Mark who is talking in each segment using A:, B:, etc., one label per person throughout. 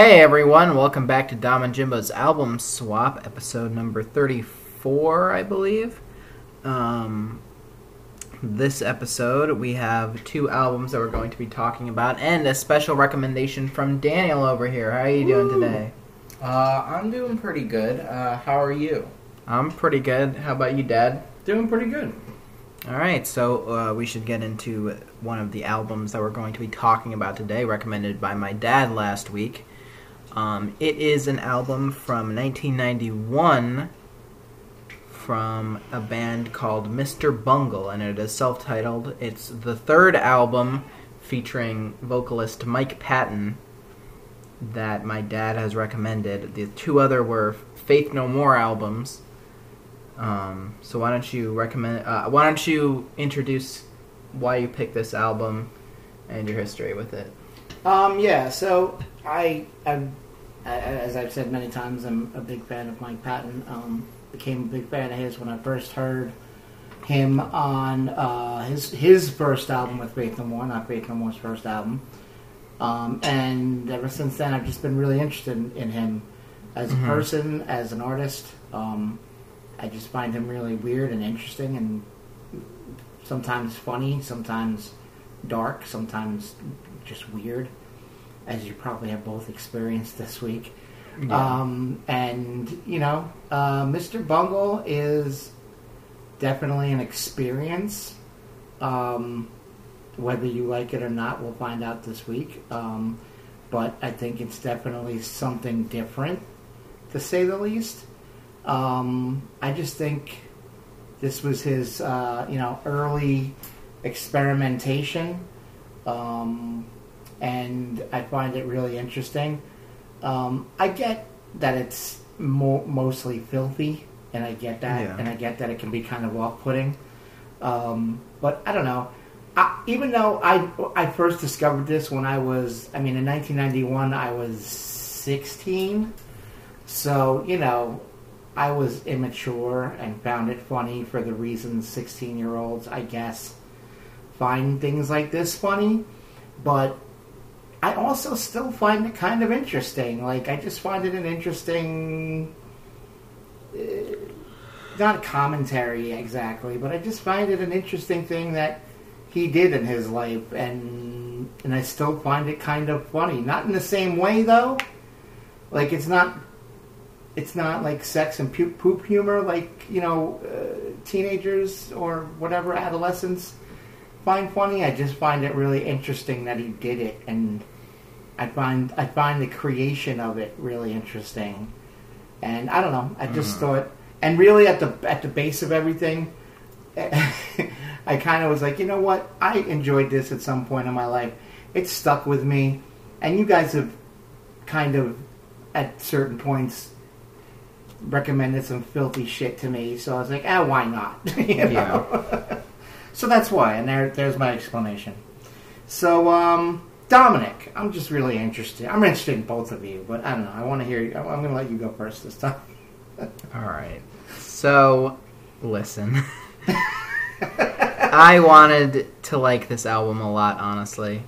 A: Hey everyone, welcome back to Dom and Jimbo's album swap, episode number 34, I believe. Um, this episode, we have two albums that we're going to be talking about, and a special recommendation from Daniel over here. How are you doing
B: Woo.
A: today?
B: Uh, I'm doing pretty good. Uh, how are you?
A: I'm pretty good. How about you, Dad?
B: Doing pretty good.
A: All right, so uh, we should get into one of the albums that we're going to be talking about today, recommended by my dad last week. Um, it is an album from 1991 from a band called Mr. Bungle, and it is self titled. It's the third album featuring vocalist Mike Patton that my dad has recommended. The two other were Faith No More albums. Um, so why don't you recommend? Uh, why don't you introduce why you picked this album and your history with it?
C: Um, yeah, so I, I, as I've said many times, I'm a big fan of Mike Patton. Um, became a big fan of his when I first heard him on uh, his his first album with Faith No More, not Faith No More's first album. Um, and ever since then, I've just been really interested in, in him as a
A: Mhm.
C: person, as an artist. Um, I just find him really weird and interesting, and sometimes funny, sometimes dark, sometimes just weird, as you probably have both experienced this week. Um, and you know, uh, Mr. Bungle is definitely an experience. Um, whether you like it or not, we'll find out this week. Um, but I think it's definitely something different, to say the least. Um, I just think this was his, uh, you know, early experimentation, um, and I find it really interesting. Um, I get that it's mo- mostly filthy, and I get that,
A: Yeah.
C: and I get that it can be kind of off-putting. Um, but I don't know. I, even though I I first discovered this when I was, I mean, in 1991, I was 16. So you know, I was immature and found it funny for the reasons 16 year olds, I guess, find things like this funny. But I also still find it kind of interesting. Like, I just find it an interesting. Uh, not commentary exactly, but I just find it an interesting thing that he did in his life, and and I still find it kind of funny. Not in the same way though. Like it's not, it's not like sex and poop, poop humor like you know uh, teenagers or whatever adolescents find funny. I just find it really interesting that he did it, and I find I find the creation of it really interesting. And I don't know. I just
A: Mhm.
C: thought, and really at the at the base of everything, I kind of was like, you know what? I enjoyed this at some point in my life. It stuck with me, and you guys have kind of at certain points recommended some filthy shit to me. So I was like, ah, why not? you know? so that's why, and there, there's my explanation. So, um, Dominick, I'm just really interested. I'm interested in both of you, but I don't know. I want to hear. You. I'm going to let you go first this time.
A: All right. So, listen. I wanted to like this album a lot, honestly.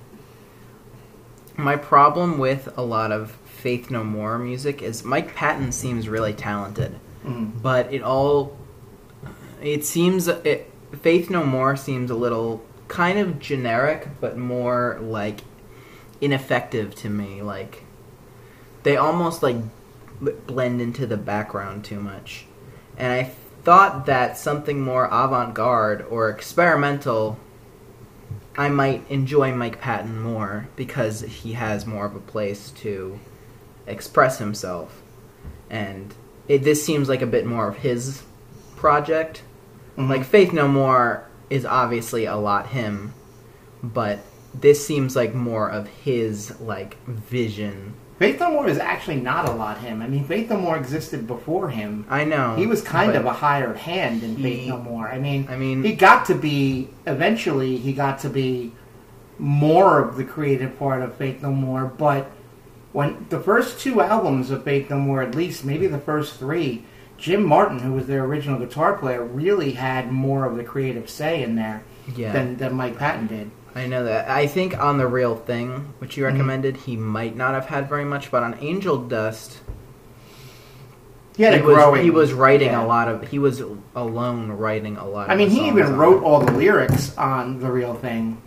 A: My problem with a lot of Faith No More music is Mike Patton seems really talented,
C: Mm.
A: but it all it seems it, Faith No More seems a little kind of generic, but more like ineffective to me. Like they almost like blend into the background too much. And I thought that something more avant garde or experimental, I might enjoy Mike Patton more because he has more of a place to express himself. And it, this seems like a bit more of his project.
C: Mhm.
A: Like Faith No More is obviously a lot him, but this seems like more of his like vision.
C: Faith No More is actually not a lot him. I mean, Faith No More existed before him.
A: I know
C: He was kind of a hired hand in Faith No More. I mean,
A: I mean,
C: he got to be eventually. He got to be more of the creative part of Faith No More. But when the first two albums of Faith No More, at least maybe the first three, Jim Martin, who was their original guitar player, really had more of the creative say in there
A: yeah.
C: than, than Mike Patton did.
A: I know that. I think on the real thing, which you
C: Mhm.
A: recommended, he might not have had very much, but on Angel Dust,
C: He had
A: he
C: a
A: was
C: growing.
A: he was writing
C: yeah.
A: a lot of. He was alone writing a lot.
C: I mean, he even wrote
A: it.
C: all the lyrics on the real thing.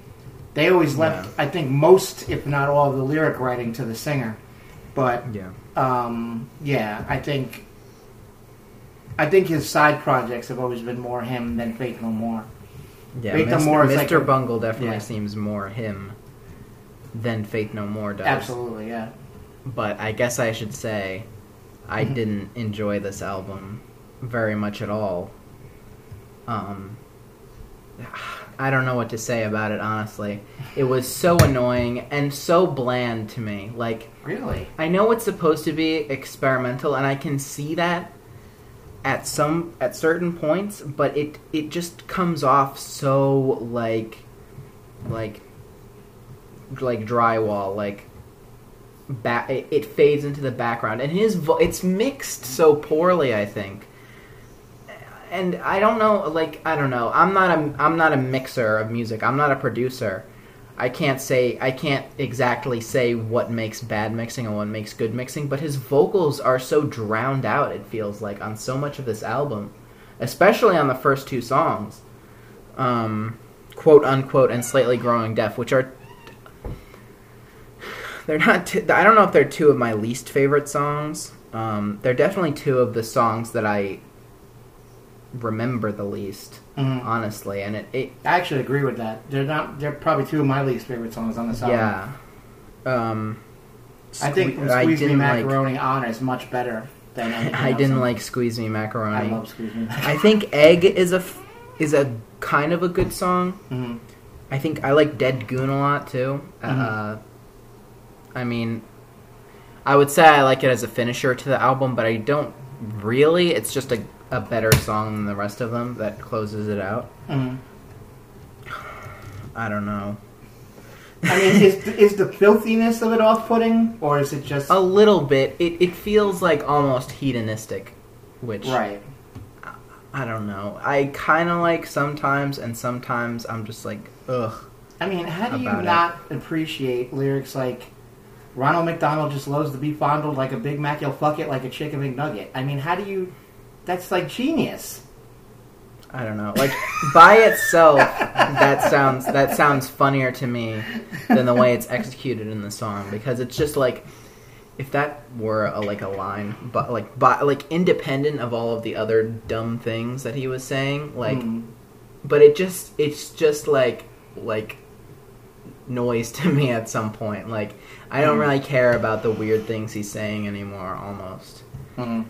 C: They always left, I think, most, if not all, of the lyric writing to the singer. But
A: Yeah,
C: um, yeah, I think, I think his side projects have always been more him than Faith No More.
A: Yeah. Mr.
C: More
A: Mr.
C: like a-
A: Bungle definitely
C: yeah.
A: seems more him than Faith No More does.
C: Absolutely, yeah.
A: But I guess I should say, I
C: Mhm.
A: didn't enjoy this album very much at all. Um, I don't know what to say about it, honestly. It was so annoying and so bland to me. Like,
C: Really?
A: I know it's supposed to be experimental, and I can see that at some at certain points, but it it just comes off so like like like drywall, like ba- it, it fades into the background, and his vo- it's mixed so poorly. I think, and I don't know. Like I don't know. I'm not a I'm not a mixer of music. I'm not a producer. I can't say I can't exactly say what makes bad mixing and what makes good mixing, but his vocals are so drowned out. It feels like on so much of this album, especially on the first two songs, um, quote unquote, and slightly growing deaf, which are they're not. T- I don't know if they're two of my least favorite songs. Um, they're definitely two of the songs that I remember the least,
C: Mhm.
A: honestly, and it, it
C: I actually agree with that. They're not. They're probably two of my least favorite songs on this album.
A: Yeah. Um,
C: I think
A: Sque- I
C: Me
A: didn't like-
C: Macaroni On is much better than
A: I didn't like Squeeze Me
C: I
A: Macaroni.
C: love Squeeze Me Macaroni.
A: I think Egg is a f- is a kind of a good song.
C: Mhm.
A: I think I like Dead Goon a lot too.
C: Mhm.
A: Uh, I mean, I would say I like it as a finisher to the album, but I don't really. It's just a a better song than the rest of them that closes it out.
C: Mhm.
A: I don't know.
C: I mean, is is the filthiness of it off-putting, or is it just
A: A little bit. It it feels like almost hedonistic, which
C: right?
A: I don't know. I kind of like sometimes, and sometimes I'm just like, ugh.
C: I mean, how do you
A: About it.
C: not appreciate lyrics like Ronald McDonald just loves to be fondled like a Big Mac, you'll fuck it like a chicken McNugget? I mean, how do you? That's like genius.
A: I don't know. Like by itself, that sounds that sounds funnier to me than the way it's executed in the song because it's just like if that were a, like a line, but like by, like independent of all of the other dumb things that he was saying, like,
C: Mm.
A: but it just it's just like like noise to me at some point. Like I don't
C: Mm.
A: really care about the weird things he's saying anymore. Almost.
C: Mhm.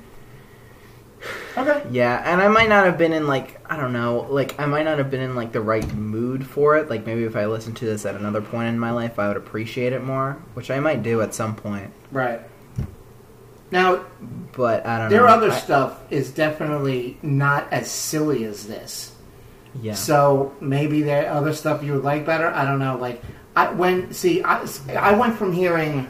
C: Okay.
A: Yeah, and I might not have been in like I don't know, like I might not have been in like the right mood for it. Like maybe if I listened to this at another point in my life, I would appreciate it more, which I might do at some point.
C: Right. Now,
A: But I don't
C: their
A: know.
C: other
A: I-
C: stuff is definitely not as silly as this.
A: yeah,
C: So maybe their other stuff you would like better. I don't know. Like I when see I, I went from hearing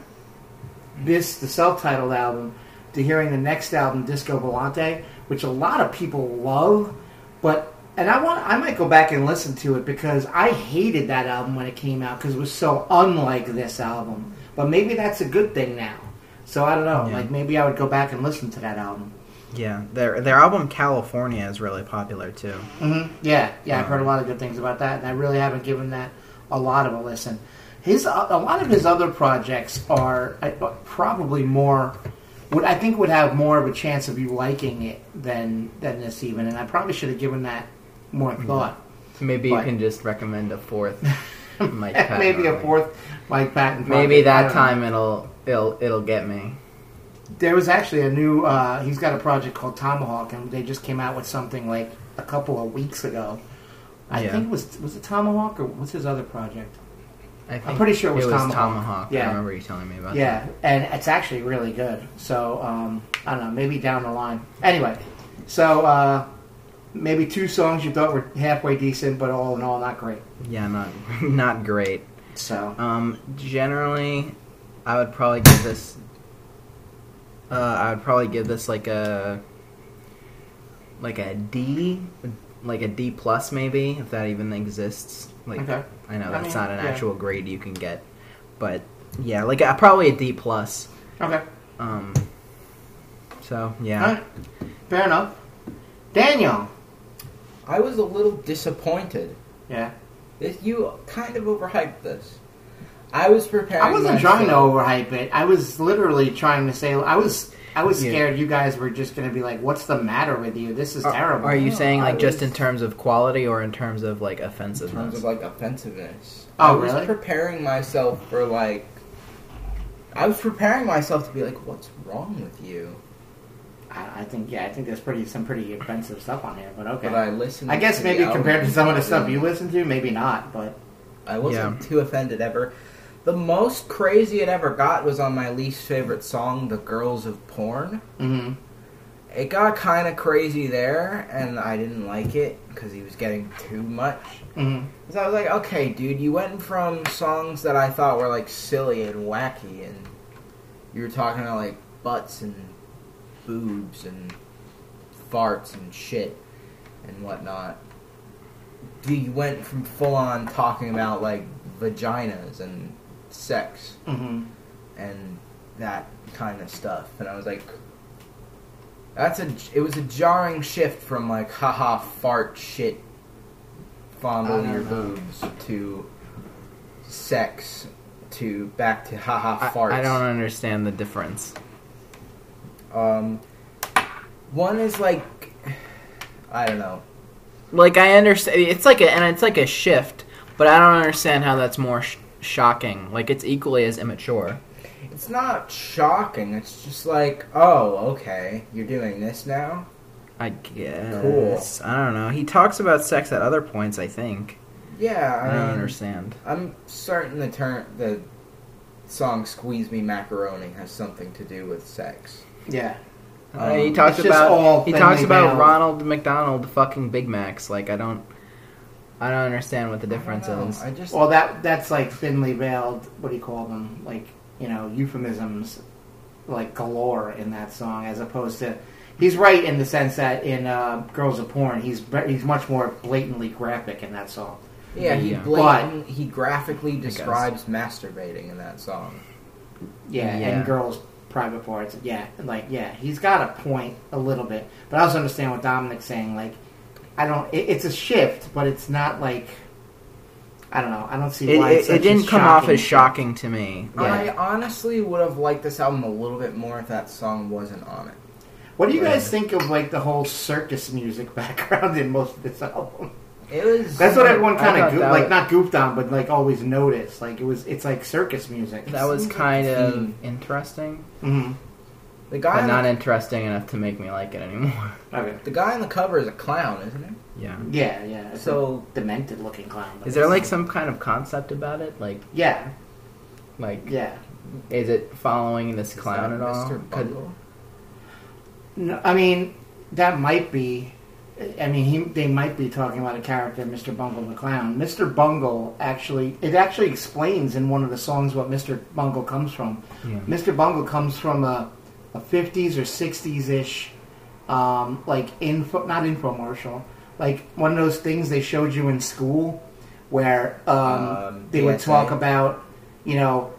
C: this the self-titled album to hearing the next album Disco Volante, which a lot of people love, but and I want I might go back and listen to it because I hated that album when it came out because it was so unlike this album. But maybe that's a good thing now. So I don't know.
A: Yeah.
C: Like maybe I would go back and listen to that album.
A: yeah. Their their album California is really popular too.
C: hmm Yeah, yeah, I've heard a
A: Um,
C: lot of good things about that, and I really haven't given that a lot of a listen. His a a lot of his other projects are uh, probably more. Would I think would have more of a chance of you liking it than than this even, and I probably should have given that more thought.
A: Maybe you can just recommend a fourth. Mike Patton
C: Maybe a fourth Mike Patton.
A: Maybe that
C: don't know.
A: time it'll it'll it'll get me.
C: There was actually a new. Uh, he's got a project called Tomahawk, and they just came out with something like a couple of weeks ago. I
A: Yeah.
C: think it was was it Tomahawk or what's his other project?
A: I think
C: pretty sure it was
A: Tomahawk.
C: Tomahawk. Yeah.
A: I remember you telling me about that.
C: Yeah, and it's actually really good. So um, I don't know, maybe down the line. Anyway, so uh, maybe two songs you thought were halfway decent, but all in all, not great.
A: Yeah, not not great.
C: So
A: Um, generally, I would probably give this. Uh, I would probably give this like a, like a D, like a D plus maybe if that even exists. Like
C: okay,
A: I know
C: I
A: that's
C: mean,
A: not an
C: yeah.
A: actual grade you can get, but yeah, like uh, probably a D plus.
C: Okay.
A: Um. So yeah,
C: All right. Fair enough. Daniel.
B: I was a little disappointed.
C: Yeah.
B: This, you kind of overhyped this. I was preparing.
C: I wasn't trying to overhype it. I was literally trying to say I was I was
A: Yeah.
C: scared you guys were just going to be like, "What's the matter with you? This is
A: Are-
C: terrible."
A: Are you
B: No,
A: saying
B: I
A: like just in terms of quality or in terms of like offensiveness?
B: in terms of like offensiveness.
C: Oh,
B: I was
C: really?
B: preparing myself for like. I was preparing myself to be like, "What's wrong with you?"
C: I, I think yeah, I think there's pretty some pretty offensive stuff on here, but okay.
B: But I listened.
C: I guess
B: to
C: maybe compared to some of the stuff you listen to, maybe not. But
B: I wasn't
A: Yeah.
B: too offended ever. The most crazy it ever got was on my least favorite song, "The Girls of Porn."
C: hmm
B: It got kind of crazy there, and I didn't like it because he was getting too much.
C: hmm
B: So I was like, okay, dude, you went from songs that I thought were like silly and wacky, and you were talking about like butts and boobs and farts and shit and whatnot. You went from full on talking about like vaginas and sex
C: hmm
B: and that kind of stuff, and I was like, that's a. It was a jarring shift from like haha fart shit, fondle your
C: know.
B: boobs to sex to back to haha
A: I,
B: farts.
A: I don't understand the difference.
B: Um, one is like, I don't know.
A: Like I understand, it's like a and it's like a shift, but I don't understand how that's more sh- shocking. Like it's equally as immature.
B: It's not shocking. It's just like, oh, okay, you're doing this now.
A: I guess.
B: Cool.
A: I don't know. He talks about sex at other points. I think.
B: Yeah,
A: I
B: I,
A: don't
B: mean,
A: understand.
B: I'm certain the turn the song "Squeeze Me Macaroni" has something to do with sex.
C: yeah.
A: Uh, he
B: Um,
A: talks
C: it's all
A: about he talks about. Ronald McDonald fucking Big Macs. Like I don't, I don't understand what the difference
B: know,
A: is.
B: I just
C: Well, that that's like thinly veiled. What do you call them? Like you know, euphemisms, like galore in that song, as opposed to. He's right in the sense that in uh, "Girls of Porn," he's he's much more blatantly graphic in that song.
B: yeah, he
A: Yeah.
B: blatant, he graphically describes masturbating in that song.
C: Yeah,
A: Yeah.
C: and girls' private parts. Yeah, like yeah, he's got a point a little bit, but I also understand what Dominick's saying. Like, I don't. It, it's a shift, but it's not like. I don't know. I don't see
A: It,
C: why.
A: it,
C: it's
A: it
C: such a
A: didn't come off as shocking to me.
B: I honestly would have liked this album a little bit more if that song wasn't on it.
C: What do you guys think of like the whole circus music background in most of this album?
B: It was
C: That's what everyone
A: I
C: kind of go- like
A: was-
C: not goofed on, but like always noticed. Like it was, it's like circus music.
A: That was
B: seems like
A: kind of
B: theme.
A: interesting,
C: hmm
B: the guy.
A: but not
B: the,
A: interesting enough to make me like it anymore.
C: Okay.
B: the guy on the cover is a clown, isn't he?
A: Yeah.
C: Yeah, yeah. It's
B: So
C: a demented looking clown.
A: Is there like some kind of concept about it? Like,
C: Yeah,
A: like,
C: yeah.
A: is it following this
B: is
A: clown
B: that
A: at all?
B: Mr.
A: 'Cause-
B: Bungle?
C: No, I mean, that might be. I mean, he, they might be talking about a character, Mr. Bungle the Clown. Mr. Bungle actually, it actually explains in one of the songs what Mr. Bungle comes from.
A: Yeah.
C: Mr. Bungle comes from a, a 50s or 60s ish, um, like info, not infomercial, like one of those things they showed you in school where um,
B: Um,
C: they would talk about, you know,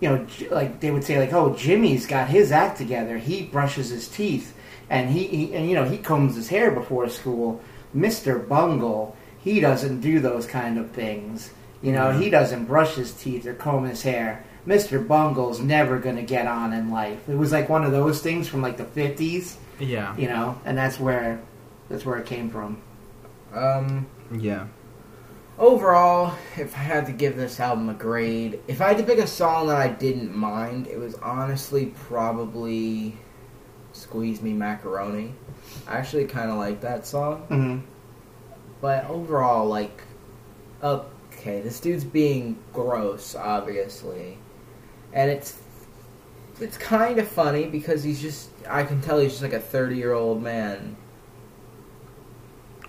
C: you know, like they would say, like, "Oh, Jimmy's got his act together. He brushes his teeth, and he, he and you know, he combs his hair before school." Mister Bungle, he doesn't do those kind of things. You know, he doesn't brush his teeth or comb his hair. Mister Bungle's never going to get on in life. It was like one of those things from like the fifties,
A: Yeah.
C: you know, and that's where that's where it came from.
B: Um,
A: Yeah.
B: overall, if I had to give this album a grade, if I had to pick a song that I didn't mind, it was honestly probably "Squeeze Me Macaroni." I actually kind of like that song,
C: hmm
B: but overall, like, okay, this dude's being gross, obviously, and it's it's kind of funny because he's just I can tell he's just like a thirty year old man.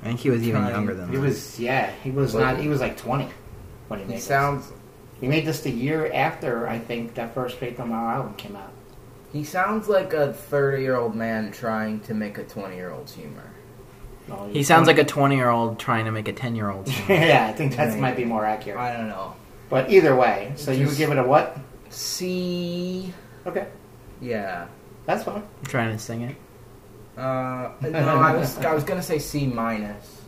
A: I think he was even
B: Trying-
A: younger than
C: He
A: that.
C: was yeah, he was
B: Well,
C: not. He was like twenty when he made
B: He
C: this.
B: sounds
C: He made this the year after I think that first Faith No More album came out.
B: He sounds like a 30 year old man trying to make a 20 year old's humor.
C: Oh,
A: He sounds like a 20 year old trying to make a 10 year old.
C: yeah, I think that might be more accurate.
B: I don't know.
C: But either way, so you would
B: Just-
C: give it a what?
B: C.
C: Okay,
B: Yeah.
C: that's fine.
A: I'm trying to sing it.
B: Uh, no, I was I was gonna say C minus.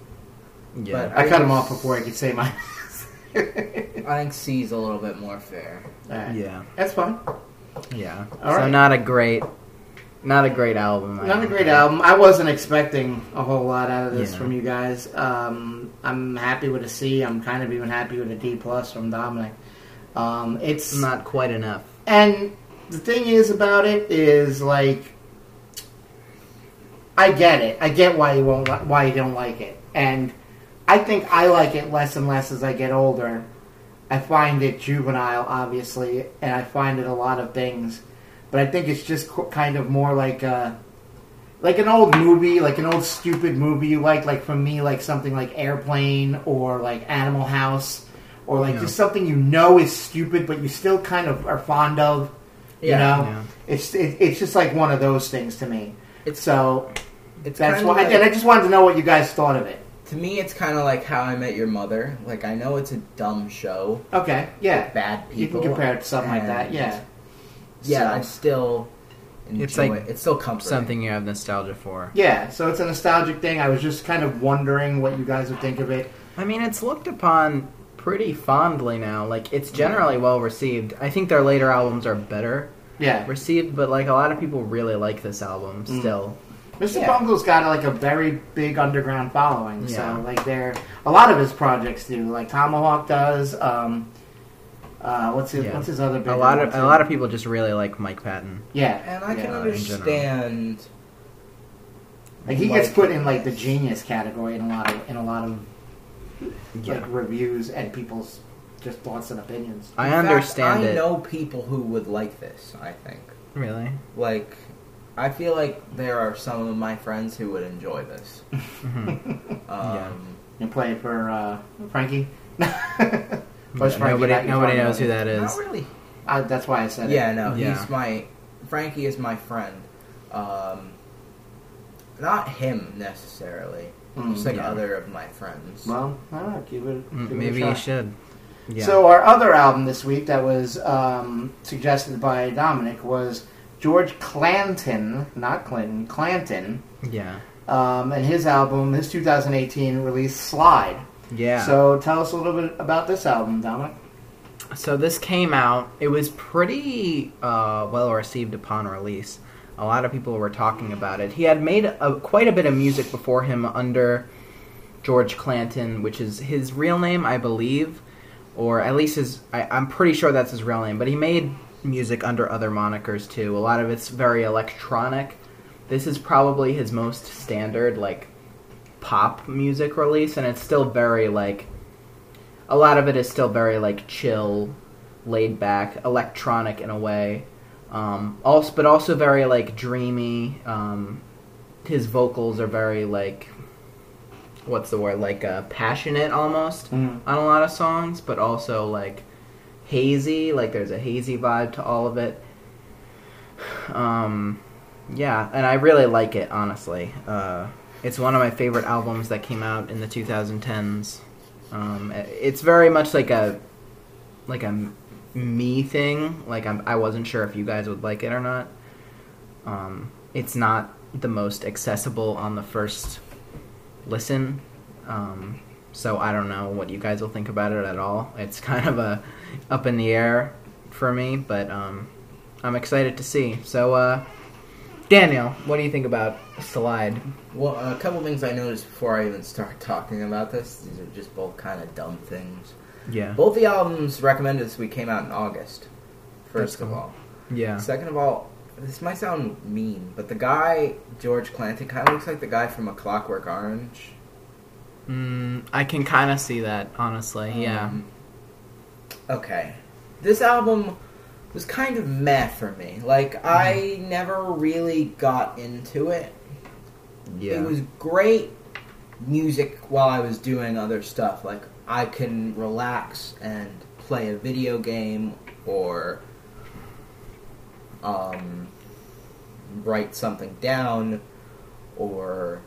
A: Yeah.
B: But-
C: I cut him off before I could say mine.
B: I think C is a little bit more fair.
C: Alright.
A: yeah.
C: That's fine.
A: Yeah.
C: All
A: so
C: right.
A: not a great, not a great album. I
C: Not a
A: don't
C: great album. I wasn't expecting a whole lot out of this
A: Yeah.
C: from you guys. Um, I'm happy with a C. I'm kind of even happy with a D plus from Dominick. Um, it's
A: Not quite enough.
C: and the thing is about it is like I get it. I get why you won't li- why you don't like it, and I think I like it less and less as I get older. I find it juvenile, obviously, and I find it a lot of things, but I think it's just qu- kind of more like a like an old movie, like an old stupid movie you like. Like for me, like something like Airplane or like Animal House, or like
A: Yeah.
C: just something you know is stupid, but you still kind of are fond of. You
B: Yeah.
C: know,
A: Yeah.
C: it's it, it's just like one of those things to me.
B: It's
C: So
B: it's
C: that's why,
B: like-
C: and I just wanted to know what you guys thought of it.
B: to me it's kind of like How I Met Your Mother. Like I know it's a dumb show,
C: Okay, yeah,
B: bad people.
C: you can
B: people.
C: compare it to something like that. Yeah,
B: Yeah,
C: So-
B: I still enjoy
A: It's like
B: it. It's still comforting.
A: Something you have nostalgia for.
C: yeah. So it's a nostalgic thing. I was just kind of wondering what you guys would think of it.
A: I mean, it's looked upon pretty fondly now. Like, it's generally well received. I think their later albums are better
C: Yeah,
A: received, but like a lot of people really like this album
C: Mm.
A: still.
C: Mr.
B: Yeah.
C: Bungle's got like a very big underground following.
A: Yeah.
C: So like there, a lot of his projects do. Like Tomahawk does. Um, uh, what's his
A: Yeah.
C: What's his other big?
A: A lot of
C: too?
A: a lot of people just really like Mike Patton.
C: yeah.
B: and I can
C: yeah.
A: in
B: understand.
C: Like he gets put in like the genius category in a lot of in a lot of
A: Yeah.
C: like reviews and people's just thoughts and opinions.
A: I
B: In fact,
A: understand
B: I
A: it.
B: know people who would like this. I think.
A: Really?
B: Like, I feel like there are some of my friends who would enjoy this.
A: hmm
B: Um,
A: Yeah.
C: You play it for uh, Frankie. What's Frankie
A: nobody nobody
C: talking
A: knows who that is.
B: Not really.
C: Uh, that's why I said
B: Yeah,
C: it.
B: no,
A: Yeah.
B: he's my Frankie is my friend. Um, not him necessarily,
C: Mm,
B: just like
A: yeah.
B: other of my friends.
C: Well, I don't know. Give it.
A: Mm,
C: give it a
A: Maybe
C: shot.
A: you should. Yeah.
C: So our other album this week that was um, suggested by Dominick was George Clanton, not Clinton, Clanton,
A: yeah.
C: um, and his album, his 2018 release, Slide.
A: Yeah.
C: So tell us a little bit about this album, Dominick.
A: So this came out. It was pretty uh, well received upon release. A lot of people were talking about it. He had made a, quite a bit of music before him under George Clanton, which is his real name, I believe, or at least his. I, I'm pretty sure that's his real name. But he made music under other monikers too. A lot of it's very electronic. This is probably his most standard like pop music release, and it's still very like a lot of it is still very like chill, laid back, electronic in a way. Um, also, but also very like dreamy. Um, his vocals are very like, what's the word? Like uh, passionate almost
C: Mm.
A: on a lot of songs, but also like hazy. Like there's a hazy vibe to all of it. Um, yeah, and I really like it honestly. Uh, it's one of my favorite albums that came out in the 2010s. Um, it's very much like a like a me thing. Like I'm, I wasn't sure if you guys would like it or not. Um, it's not the most accessible on the first listen. Um, so I don't know what you guys will think about it at all. It's kind of a up in the air for me, but um, I'm excited to see. So, uh, Daniel, what do you think about Slide?
B: Well, a couple things I noticed before I even start talking about this. These are just both kind of dumb things.
A: Yeah,
B: Both the albums recommended this week came out in August. First
A: That's
B: of
A: cool.
B: all,
A: yeah,
B: second of all, this might sound mean, but the guy George Clanton kind of looks like the guy from A Clockwork Orange.
A: mm, I can kind of see that honestly. Yeah,
B: Um, okay. This album was kind of meh for me. Like, I never really got into it.
A: yeah,
B: It was great music while I was doing other stuff. Like, I can relax and play a video game or um, write something down or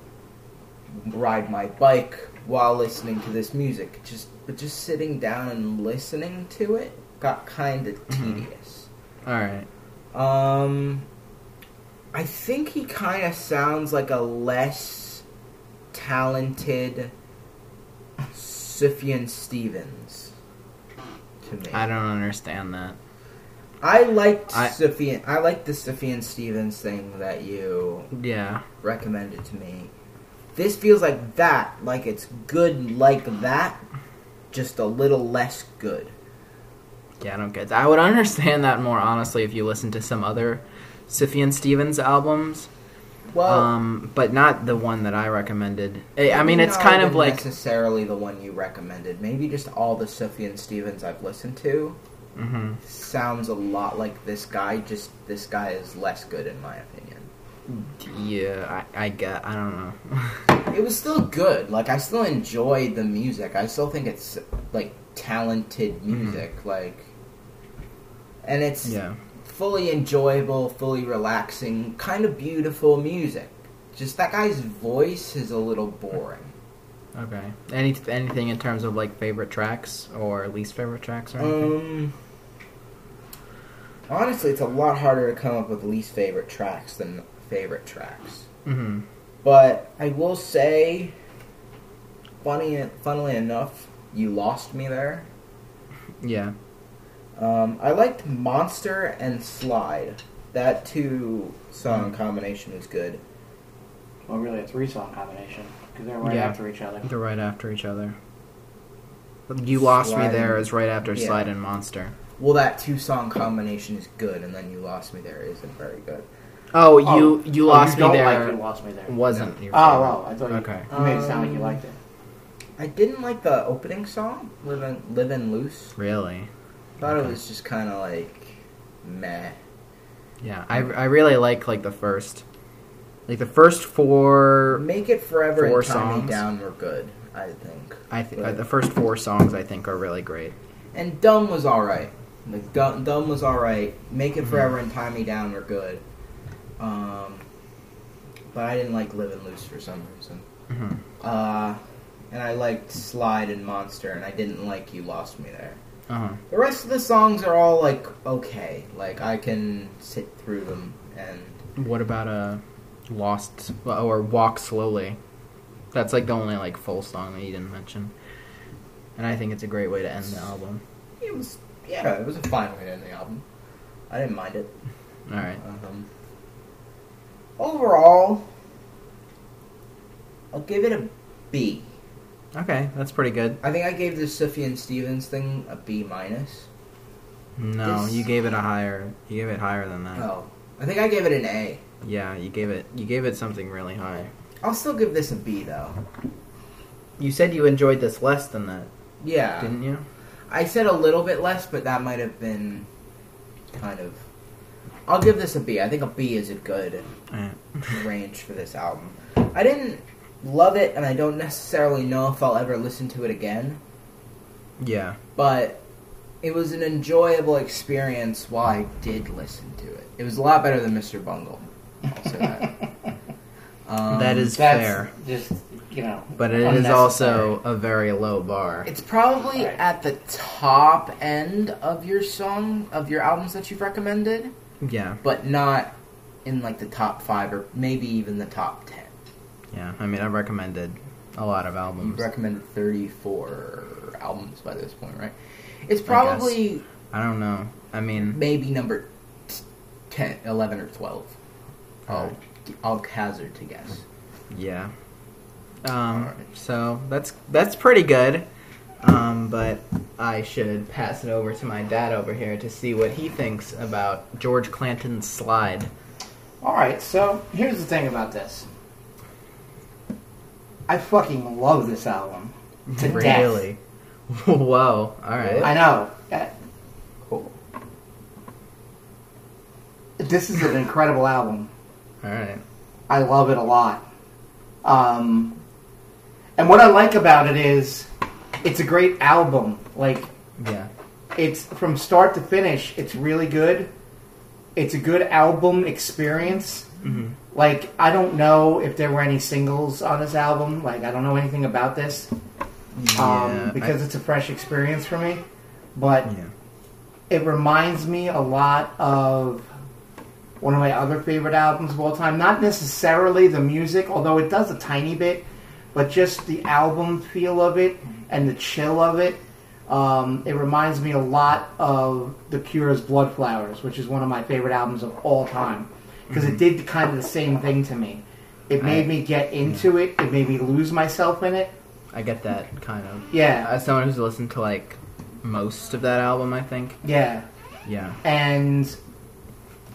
B: ride my bike while listening to this music. Just but just sitting down and listening to it got kind of
A: Mhm.
B: tedious.
A: All right.
B: Um, I think he kind of sounds like a less talented Sufjan Stevens to me.
A: I don't understand that.
B: I liked
A: I-
B: Sufjan. I liked the Sufjan Stevens thing that you
A: Yeah.
B: recommended to me. This feels like that, like it's good like that, just a little less good.
A: Yeah, I don't get that. I would understand that more honestly if you listen to some other Sufjan Stevens albums,
B: Well,
A: um, but not the one that I recommended. I I mean, it's kind of like
B: necessarily the one you recommended. Maybe just all the Sufjan Stevens I've listened to
A: hmm
B: sounds a lot like this guy. Just this guy is less good in my opinion.
A: yeah. I, I get. I don't know.
B: It was still good. Like I still enjoyed the music. I still think it's like talented music. Like, and it's
A: Mm-hmm. yeah.
B: Fully enjoyable, fully relaxing, kind of beautiful music. Just that guy's voice is a little boring.
A: Okay. Any anything in terms of like favorite tracks or least favorite tracks or anything?
B: Um, honestly, it's a lot harder to come up with least favorite tracks than favorite tracks.
A: mm-hmm.
B: But I will say, funny, funnily enough, you lost me there.
A: Yeah.
B: Um, I liked Monster and Slide. That two song combination was good.
C: Well, really, a three song combination because they're right
A: Yeah.
C: after each other.
A: They're right after each other. You lost me
B: Slide
A: there
B: and-
A: is right after
B: yeah.
A: Slide and Monster.
B: Well, that two song combination is good, and then you lost me there isn't very good.
A: Oh,
C: Oh,
A: you you
C: oh,
A: lost
C: you don't
A: me
C: Like
A: there.
C: you lost me there.
A: wasn't your
C: Oh,
A: favorite.
C: well, I thought you,
A: Okay.
C: you made it sound like you
B: Um,
C: liked it.
B: I didn't like the opening song, "Living Living Loose."
A: Really?
B: Thought it was just kind of like meh.
A: Yeah, I, I really like like the first, like the first four.
B: Make it forever
A: Four
B: and Tie Me
A: songs.
B: Down were good, I think.
A: I think
B: But-
A: the first four songs I think are really great.
B: And Dumb was all right. Like Dumb, Dumb was all right. Make it
A: Mhm.
B: forever and Tie Me Down were good. Um, but I didn't like Living Loose for some reason.
A: hmm
B: Uh, and I liked Slide and Monster, and I didn't like You Lost Me There.
A: Uh-huh.
B: The rest of the songs are all like okay. Like I can sit through them, and
A: What about uh, Lost or Walk Slowly? That's like the only like full song that you didn't mention, and I think it's a great way to end the album.
B: it was yeah, it was a fine way to end the album. I didn't mind it.
A: All right.
B: Um, overall, I'll give it a B.
A: Okay, that's pretty good.
B: I think I gave the Sufjan Stevens thing a B minus.
A: No,
B: This-
A: you gave it a higher. You gave it higher than that.
B: Oh, I think I gave it an A.
A: Yeah, you gave it. You gave it something really high.
B: I'll still give this a B though.
A: You said you enjoyed this less than that,
B: Yeah,
A: didn't you?
B: I said a little bit less, but that might have been kind of. I'll give this a B. I think a B is a good range for this album. I didn't love it, and I don't necessarily know if I'll ever listen to it again.
A: yeah.
B: but it was an enjoyable experience while I did listen to it. It was a lot better than Mr. Bungle. I'll that. Um,
A: That is
C: That's
A: fair.
C: just you know,
A: But it is also a very low bar.
B: It's probably
C: Right.
B: at the top end of your song of your albums that you've recommended,
A: Yeah,
B: but not in like the top five or maybe even the top ten.
A: Yeah. I mean, I've recommended a lot of albums.
B: You've recommended thirty-four albums by this point, right? It's probably
A: I don't know. I mean,
B: maybe number t- 10, 11 or twelve. I'll
A: Alright.
B: I'll hazard to guess.
A: yeah. Um,
B: Alright.
A: so that's that's pretty good. Um, but I should pass it over to my dad over here to see what he thinks about George Clanton's slide.
C: All right, so here's the thing about this. I fucking love this album. To death.
A: really? Whoa! All right.
C: I know. Uh,
B: Cool.
C: This is an incredible album.
A: All right.
C: I love it a lot. Um, and what I like about it is it's a great album. Like
A: Yeah.
C: it's from start to finish, it's really good. it's a good album experience.
A: Mhm.
C: Like I don't know if there were any singles on this album. Like I don't know anything about this um,
A: Yeah,
C: because it's a fresh experience for me. But
A: Yeah.
C: it reminds me a lot of one of my other favorite albums of all time. Not necessarily the music, although it does a tiny bit, but just the album feel of it and the chill of it. Um, it reminds me a lot of The Cure's Blood Flowers, which is one of my favorite albums of all time. Because it mm-hmm. did kind of the same thing to me. It made
A: I-
C: me get into it. It made me lose myself in it.
A: I get that kind of.
C: Yeah,
A: As someone who's listened to like most of that album, I think.
C: yeah.
A: Yeah.
C: and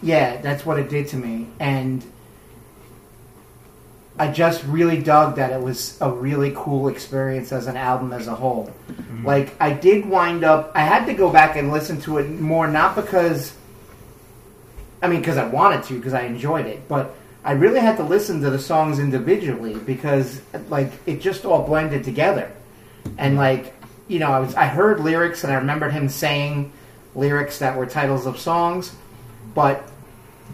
C: yeah, that's what it did to me. And I just really dug that it was a really cool experience as an album as a whole. Mm-hmm. Like I did wind up, I had to go back and listen to it more, not because, I mean, because I wanted to, because I enjoyed it, but I really had to listen to the songs individually because like it just all blended together, and like you know, I was I heard lyrics and I remembered him saying lyrics that were titles of songs, but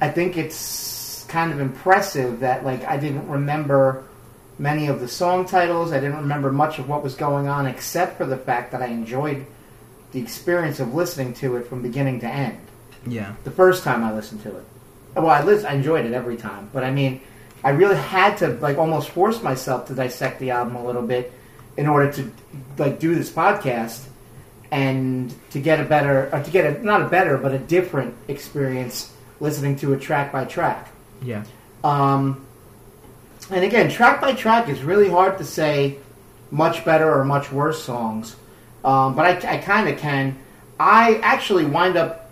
C: I think it's kind of impressive that like I didn't remember many of the song titles. I didn't remember much of what was going on except for the fact that I enjoyed the experience of listening to it from beginning to end.
A: Yeah.
C: The first time I listened to it. Well, I, lis- I enjoyed it every time, but I mean, I really had to like almost force myself to dissect the album a little bit in order to like do this podcast and to get a better, or to get a not a better, but a different experience listening to it track by track.
A: Yeah.
C: Um, and again, track by track is really hard to say much better or much worse songs. Um, but I, I kind of can. I actually wind up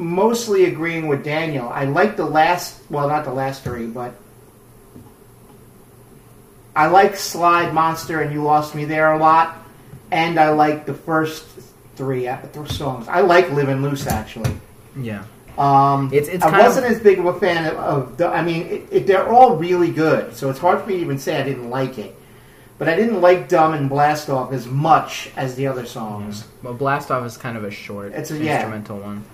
C: mostly agreeing with Daniel. I like the last, well, not the last three, but I like Slide Monster and You Lost Me There a lot. And I like the first three, uh, songs. I like Living Loose, actually.
A: Yeah.
C: Um,
A: It's- it's
C: I wasn't as big of a fan of, of the, I mean, it, it, they're all really good, so it's hard for me to even say I didn't like it. But I didn't like Dumb and Blast Off as much as the other songs.
A: Well, Blast Off is kind of a short
C: It's a- yeah.
A: instrumental one.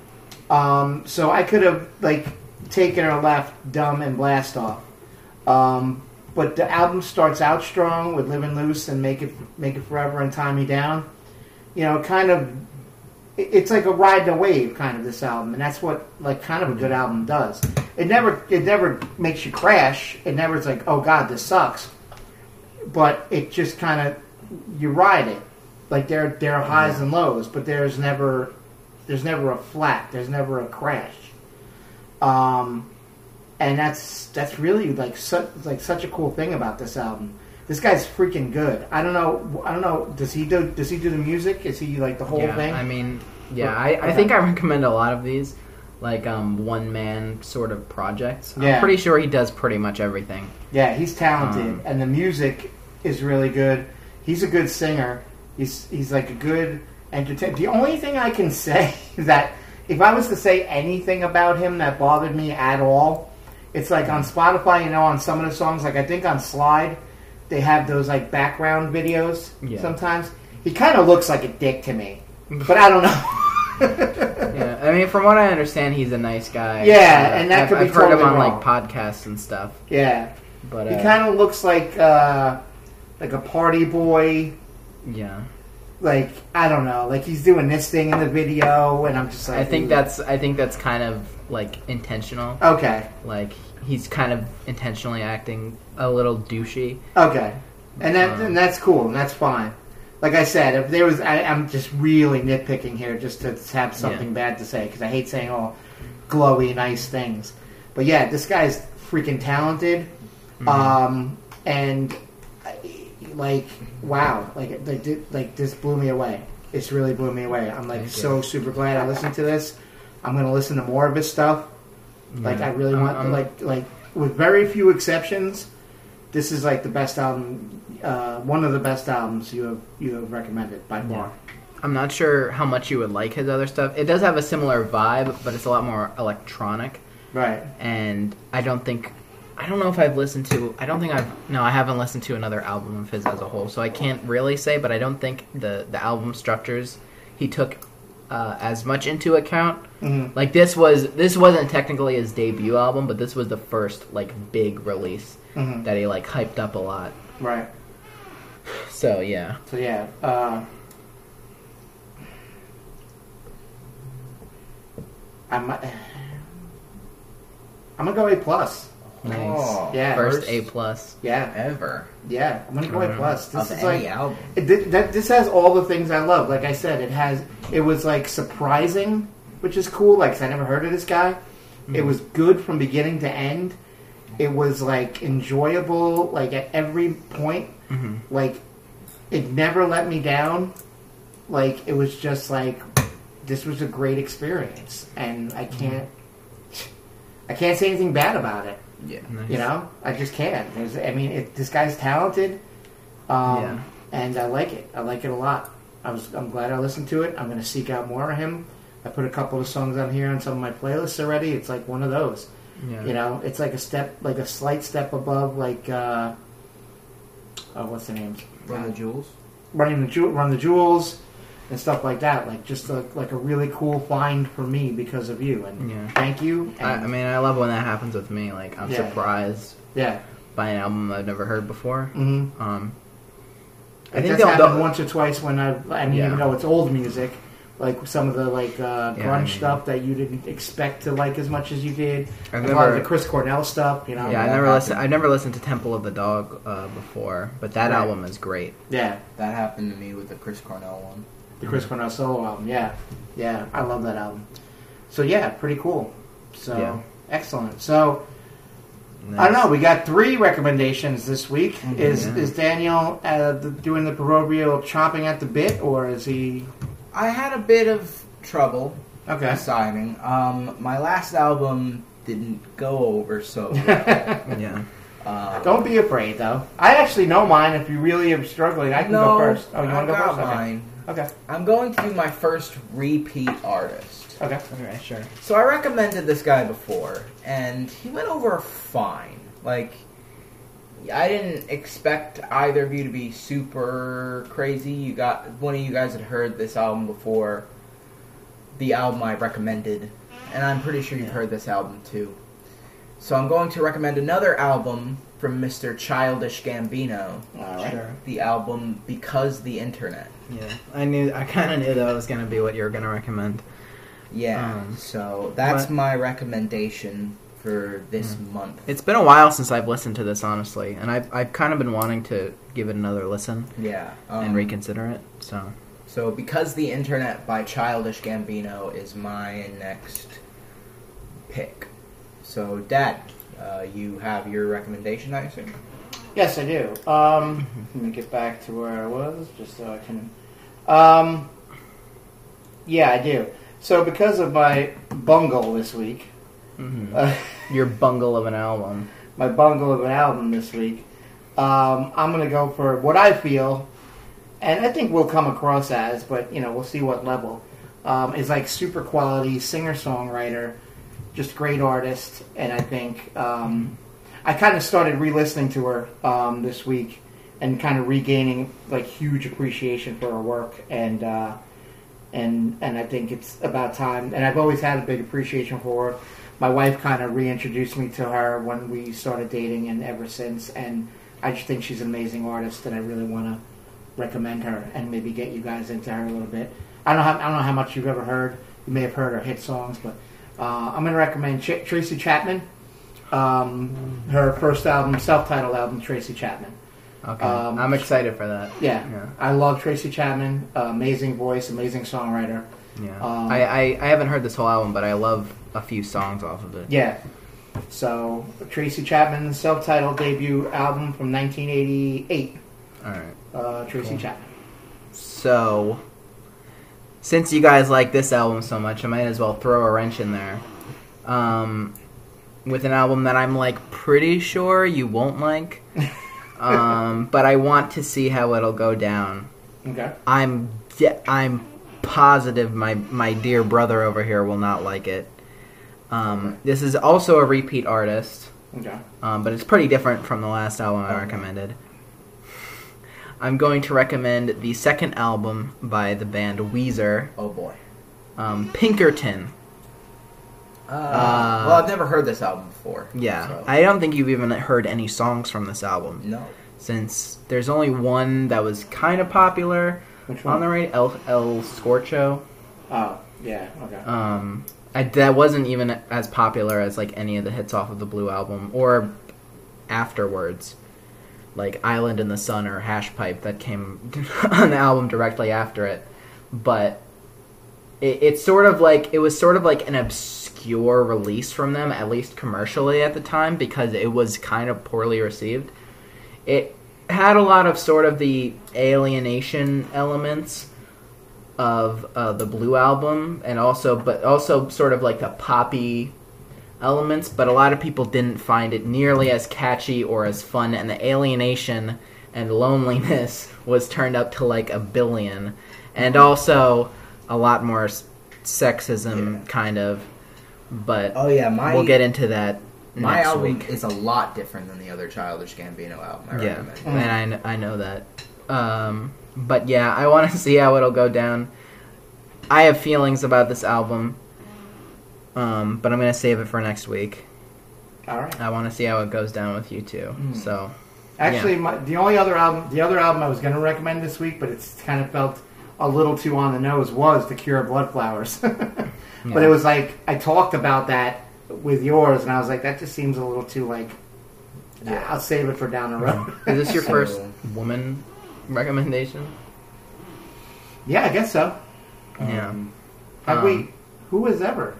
C: Um, so I could have like taken or left Dumb and Blast Off. Um, but the album starts out strong with Living Loose and Make It Make It Forever and Tie Me Down. You know, kind of it's like a ride the wave kind of this album, and that's what like kind of a good album does. It never it never makes you crash. It never is like oh god this sucks, but it just kind of you ride it. Like there there are highs and lows, but there's never there's never a flat. There's never a crash. Um, and that's that's really like such like such a cool thing about this album. This guy's freaking good. I don't know. I don't know. Does he do? Does he do the music? Is he like the whole
A: yeah,
C: thing?
A: I mean, yeah, I, I
C: Okay.
A: think I recommend a lot of these, like um, one man sort of projects.
C: Yeah.
A: I'm pretty sure he does pretty much everything.
C: Yeah, he's talented,
A: Um,
C: and the music is really good. He's a good singer. He's he's like a good The only thing I can say that if I was to say anything about him that bothered me at all, it's like on Spotify. You know, on some of the songs, like I think on Slide, they have those like background videos.
A: Yeah.
C: Sometimes he kind of looks like a dick to me, but I don't know.
A: Yeah, I mean, from what I understand, he's a nice guy.
C: Yeah,
A: Uh,
C: and that
A: I've,
C: could be
A: I've heard him on
C: wrong.
A: like podcasts and stuff.
C: yeah,
A: But
C: he
A: uh,
C: kind of looks like uh, like a party boy.
A: yeah,
C: like I don't know, like he's doing this thing in the video, and I'm just like,
A: I think that's I think that's kind of like intentional.
C: okay,
A: Like he's kind of intentionally acting a little douchey.
C: okay, and that
A: Um,
C: and that's cool, and that's fine. Like I said, if there was, I, I'm just really nitpicking here, just to have something bad to say, because I hate saying all glowy, nice things. But yeah, this guy's freaking talented,
A: Mm-hmm.
C: um, and like, wow, like, like, like this blew me away. It's really blew me away. I'm like
A: Thank you.
C: so super glad I listened to this. I'm gonna listen to more of his stuff. Like I really want,
A: um,
C: like like with very few exceptions, this is like the best album, uh, one of the best albums you have you have recommended by far.
A: I'm not sure how much you would like his other stuff. It does have a similar vibe, but it's a lot more electronic.
C: Right.
A: And I don't think, I don't know if I've listened to. I don't think I've. No, I haven't listened to another album of his as a whole, so I can't really say. But I don't think the the album structures he took uh, as much into account.
C: Mhm.
A: Like this was this wasn't technically his debut album, but this was the first like big release
C: Mhm.
A: that he like hyped up a lot.
C: Right.
A: So yeah,
C: So yeah. Uh, I'm. I'm gonna go A plus.
A: Nice.
B: Oh,
C: Yeah.
A: first
B: first
A: A plus.
C: Yeah.
B: ever
C: Yeah. I'm gonna go A plus. This
B: of
C: is like
B: album.
C: It, that, this has all the things I love. Like I said, it has. It was like surprising, which is cool. Like 'cause I never heard of this guy. It was good from beginning to end. It was like enjoyable. Like at every point.
A: Mhm.
C: Like it never let me down. Like it was just like this was a great experience, and I can't. I can't say anything bad about it.
B: Yeah.
A: Nice.
C: You know, I just can't. There's, I mean, it, this guy's talented, um,
A: Yeah.
C: and I like it. I like it a lot. I was, I'm glad I listened to it. I'm going to seek out more of him. I put a couple of songs on here on some of my playlists already. It's like one of those.
A: Yeah.
C: You know, it's like a step, like a slight step above, like uh, oh, what's the name?
B: Run the Jewels.
C: Running the Jew- Run the Jewels and stuff like that. Like just a, like a really cool find for me because of you. And
A: Yeah.
C: thank you.
A: I,
C: And,
A: I mean, I love when that happens with me. Like, I'm
C: Yeah.
A: surprised
C: yeah.
A: by an album I've never heard before.
C: hmm
A: Um, I
C: I
A: think
C: think that's
A: they'll-
C: happened once or twice when I, I mean,
A: Yeah.
C: even though it's old music, like some of the like uh, grunge
A: Yeah, I mean-
C: stuff that you didn't expect to like as much as you did.
A: I've
C: a lot of the Chris Cornell stuff, you know.
A: yeah, I never
B: happened.
A: listened. I never listened to Temple of the Dog uh, before, but that
C: Right.
A: album is great.
C: yeah,
B: That happened to me with the Chris Cornell one.
C: The Chris Cornell solo album. Yeah, yeah, I love that album. So yeah, pretty cool. So
A: Yeah.
C: excellent. So I don't know. We got three recommendations this week.
B: Mhm.
C: Is
A: Mm-hmm. Yeah.
C: is Daniel uh, the, doing the proverbial chopping at the bit, or is he
B: I had a bit of trouble
C: okay?
B: deciding. Um, my last album didn't go over so well.
A: Yeah.
B: um,
C: Don't be afraid, though. I actually know mine. If you really are struggling, I can
B: no,
C: go first. Oh, you want to go first?
B: Mine.
C: Okay.
B: I'm going to do my first repeat artist.
C: Okay.
A: Okay, sure.
B: So I recommended this guy before, and he went over fine. Like, I didn't expect either of you to be super crazy. You got one of you guys had heard this album before, the album I recommended, and I'm pretty sure you've heard this album too. So I'm going to recommend another album from Mr. Childish Gambino,
C: All right.
A: Sure.
B: the album Because the Internet.
A: Yeah, I knew. I kind of knew that was gonna be what you were gonna recommend.
B: Yeah,
A: Um,
B: so that's
A: but-
B: my recommendation for this
A: Hmm.
B: month.
A: It's been a while since I've listened to this, honestly, and I've I've kind of been wanting to give it another listen
B: Yeah, um,
A: and reconsider it. So
B: So, because the internet by Childish Gambino is my next pick. So, Dad, uh, you have your recommendation, I assume.
C: Yes, I do. Um, let me get back to where I was, just so I can. Um, yeah, I do. So, because of my bungle this week,
A: mhm.
C: uh,
A: your bungle of an album.
C: my bungle of an album this week, um, I'm going to go for what I feel, and I think we'll come across as, but you know, we'll see what level. Um, is like super quality singer songwriter, just great artist, and I think um, I kind of started re-listening to her um, this week and kind of regaining like huge appreciation for her work, and uh, and and I think it's about time. And I've always had a big appreciation for her my wife kind of reintroduced me to her when we started dating and ever since and i just think she's an amazing artist and i really want to recommend her and maybe get you guys into her a little bit i don't, have, I don't know how much you've ever heard you may have heard her hit songs but uh, i'm going to recommend Ch- tracy chapman um, her first album self-titled album tracy chapman
A: Okay,
C: Um,
A: I'm excited for that.
C: yeah,
A: Yeah.
C: i love tracy chapman uh, amazing voice amazing songwriter
A: Yeah,
C: Um,
A: I, I I haven't heard this whole album, but I love a few songs off of it.
C: Yeah. So Tracy Chapman's self-titled debut album from 1988.
A: All right.
C: Uh, Tracy
A: Cool.
C: Chapman.
A: So, since you guys like this album so much, I might as well throw a wrench in there. Um, with an album that I'm like pretty sure you won't like, um, but I want to see how it'll go down.
C: Okay.
A: I'm de- I'm positive my my dear brother over here will not like it. Um, this is also a repeat artist,
C: Okay.
A: um, but it's pretty different from the last album I recommended. I'm going to recommend the second album by the band Weezer,
B: Oh boy.
A: Um, Pinkerton.
B: Uh,
A: Uh,
B: well, I've never heard this album before.
A: Yeah,
B: so-
A: I don't think you've even heard any songs from this album
B: no.
A: since there's only one that was kind of popular
C: Which
A: on the radio, El, El Scorcho.
C: Oh, yeah. Okay.
A: Um, I, that wasn't even as popular as like any of the hits off of the Blue album or afterwards, like Island in the Sun or Hash Pipe that came on the album directly after it. But it, it's sort of like it was sort of like an obscure release from them, at least commercially at the time, because it was kind of poorly received. It had a lot of sort of the alienation elements of uh, the Blue album, and also, but also sort of like the poppy elements. But a lot of people didn't find it nearly as catchy or as fun, and the alienation and loneliness was turned up to like a billion, and also a lot more sexism,
B: Yeah.
A: kind of. But
B: Oh yeah, my
A: we'll get into that
B: my album
A: week.
B: is a lot different than the other Childish Gambino album. I
A: Yeah,
B: recommend.
A: and I, I know that. Um, but yeah, I want to see how it'll go down. I have feelings about this album, um, but I'm gonna save it for next week.
C: All right.
A: I want to see how it goes down with you two.
B: Hmm.
A: So
C: Actually, my, the only other album, the other album I was going to recommend this week, but it's kind of felt a little too on the nose, was The Cure of Bloodflowers. But it was like I talked about that with yours, and I was like, that just seems a little too like.
B: Yeah.
C: I'll save it for down the road.
A: is this your first woman recommendation?
C: yeah, I guess so.
A: Yeah.
C: Um, have
A: Um,
C: we? Who was ever?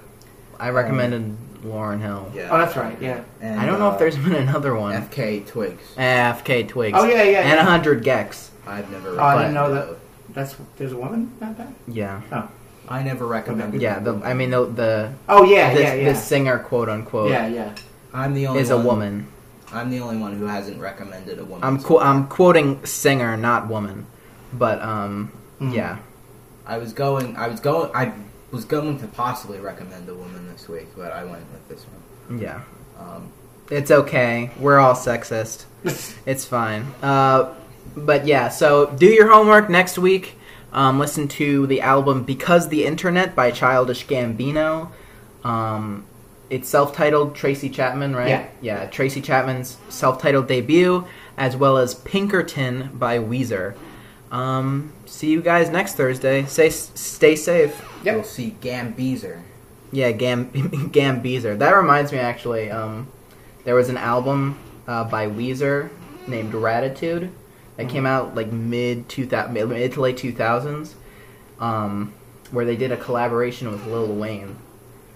A: I recommended Lauryn Hill.
B: Yeah.
C: Oh, that's right. Yeah.
B: And,
A: I don't know
B: uh,
A: if there's been another one.
B: FK Twigs.
A: FKA Twigs.
C: Oh yeah, yeah.
A: And
C: yeah.
A: a hundred gecs.
B: I've never.
C: Oh, I
A: didn't
C: know
B: that.
C: That's there's a woman about that.
A: Yeah.
B: those. I never recommended.
A: Yeah. The, I mean the the
C: Oh yeah,
A: the,
C: yeah, yeah.
A: the singer quote unquote
C: yeah, yeah.
B: I'm the only
A: is a woman.
B: I'm the only one who hasn't recommended a woman.
A: I'm qu- I'm quoting singer, not woman, but um,
C: Mhm.
A: yeah,
B: I was going. I was going. I was going to possibly recommend a woman this week, but I went with this one.
A: yeah.
B: Um,
A: It's okay. We're all sexist. It's fine. Uh, but yeah, so do your homework next week. Um, listen to the album "Because the Internet" by Childish Gambino. Um, it's self-titled Tracy Chapman, right?
C: Yeah.
A: Yeah, Tracy Chapman's self-titled debut, as well as Pinkerton by Weezer. Um, see you guys next Thursday. Stay stay safe.
C: Yep.
B: You'll see Gambeezer.
A: Yeah, Gam Gambeezer. That reminds me, actually. Um, there was an album uh, by Weezer named Raditude that came out like mid two thousand, mid to late two thousands, um, where they did a collaboration with Lil Wayne.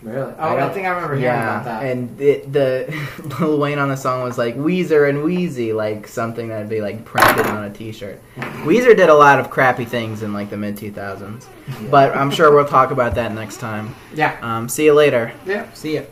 C: Really? Oh, I,
A: don't-
C: think I remember hearing
A: yeah,
C: about that.
A: and it, the Lil Wayne on the song was like Weezer and Weezy, like something that'd be like printed on a T-shirt. Weezer did a lot of crappy things in like the mid two thousands, but I'm sure we'll talk about that next time.
C: yeah.
A: Um, see you later.
C: Yeah.
B: See ya.